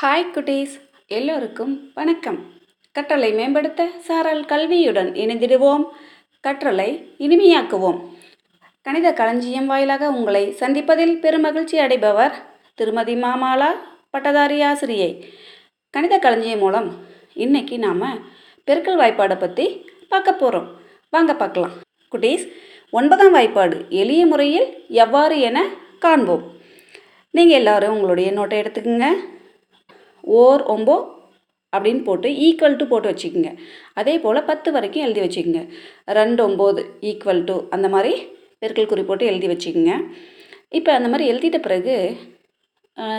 Hi குட்டீஸ். எல்லோருக்கும் வணக்கம். கற்றலை மேம்படுத்த சாரல் கல்வியுடன் இணைந்திடுவோம். கற்றலை இனிமையாக்குவோம். கணித களஞ்சியம் வாயிலாக உங்களை சந்திப்பதில் பெருமகிழ்ச்சி அடைபவர் திருமதி மாமாலா பட்டதாரி ஆசிரியை. கணித களஞ்சியம் மூலம் இன்னைக்கு நாம் பெருக்கல் வாய்ப்பாடை பற்றி பார்க்க போகிறோம் வாங்க பார்க்கலாம். குட்டீஸ் ஒன்பதாம் வாய்ப்பாடு எளிய முறையில் எவ்வாறு என காண்போம். நீங்கள் எல்லாரும் உங்களுடைய நோட்டை எடுத்துக்கோங்க. ஓர் ஒம்போ அப்படின்னு போட்டு ஈக்குவல் டு போட்டு வச்சுக்கோங்க. அதே போல் பத்து வரைக்கும் எழுதி வச்சுக்கோங்க. ரெண்டு ஒம்பது ஈக்குவல் டு அந்த மாதிரி பெருக்கல் குறி போட்டு எழுதி வச்சுக்கோங்க. இப்போ அந்த மாதிரி எழுதிட்ட பிறகு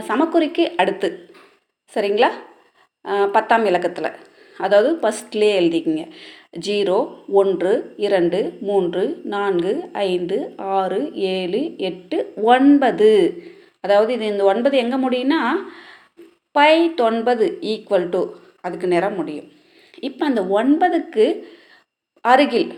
சமக்குறிக்கு அடுத்து சரிங்களா? பத்தாம் இலக்கத்தில். அதாவது ஃபஸ்ட்லேயே எழுதிக்கங்க. ஜீரோ ஒன்று இரண்டு மூன்று நான்கு ஐந்து ஆறு ஏழு எட்டு ஒன்பது. அதாவது இது இந்த ஒன்பது எங்கே முடியும்னா பை தொன்பது ஈக்குவல் டு அதுக்கு நிறம் முடியும். இப்போ அந்த ஒன்பதுக்கு அருகில்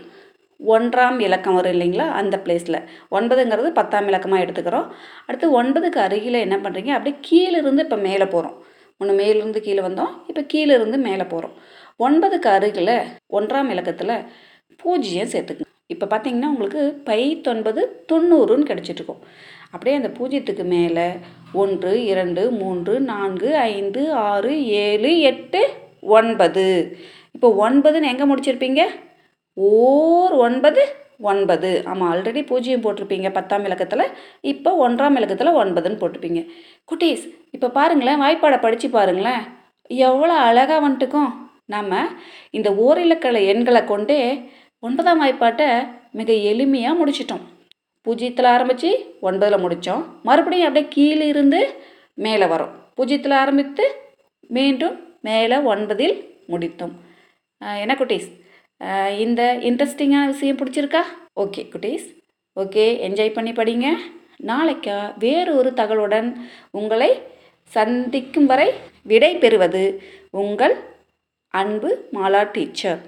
ஒன்றாம் இலக்கம் வரும் இல்லைங்களா? அந்த பிளேஸில் ஒன்பதுங்கிறது பத்தாம் இலக்கமாக எடுத்துக்கிறோம். அடுத்து ஒன்பதுக்கு அருகில் என்ன பண்ணுறீங்க அப்படியே கீழிருந்து இப்போ மேலே போகிறோம் முன்ன மேலிருந்து கீழே வந்தோம். இப்போ கீழிருந்து மேலே போகிறோம் ஒன்பதுக்கு அருகில் ஒன்றாம் இலக்கத்தில் பூஜ்ஜியம் சேர்த்துக்கணும். இப்போ பார்த்தீங்கன்னா உங்களுக்கு பைத்தொன்பது தொண்ணூறுன்னு கிடச்சிட்ருக்கும். அப்படியே அந்த பூஜ்ஜியத்துக்கு மேலே ஒன்று இரண்டு மூன்று நான்கு ஐந்து ஆறு ஏழு எட்டு ஒன்பது. இப்போ ஒன்பதுன்னு எங்கே முடிச்சிருப்பீங்க? ஓர் ஒன்பது ஒன்பது. ஆமாம் ஆல்ரெடி பூஜ்ஜியம் போட்டிருப்பீங்க பத்தாம் இலக்கத்தில் இப்போ ஒன்றாம் இலக்கத்தில் ஒன்பதுன்னு போட்டிருப்பீங்க. குட்டீஸ் இப்போ பாருங்களேன் வாய்ப்பாடை படித்து பாருங்களேன். எவ்வளோ அழகாக வந்துட்டுக்கும் நாம் இந்த ஓரிலக்கல எண்களை கொண்டே ஒன்பதாம் வாய்ப்பாட்டை மிக எளிமையாக முடிச்சிட்டோம். பூஜ்ஜியத்தில் ஆரம்பித்து ஒன்பதில் முடித்தோம் மறுபடியும் அப்படியே கீழே இருந்து மேலே வரோம். பூஜ்ஜியத்தில் ஆரம்பித்து மீண்டும் மேலே ஒன்பதில் முடித்தோம். என்ன குட்டீஸ்? இந்த இன்ட்ரெஸ்டிங்கான விஷயம் பிடிச்சிருக்கா? ஓகே குட்டீஸ். ஓகே என்ஜாய் பண்ணி படிங்க. நாளைக்கா வேறு ஒரு தகவலுடன் உங்களை சந்திக்கும் வரை விடை பெறுவது உங்கள் அன்பு மாலா டீச்சர்.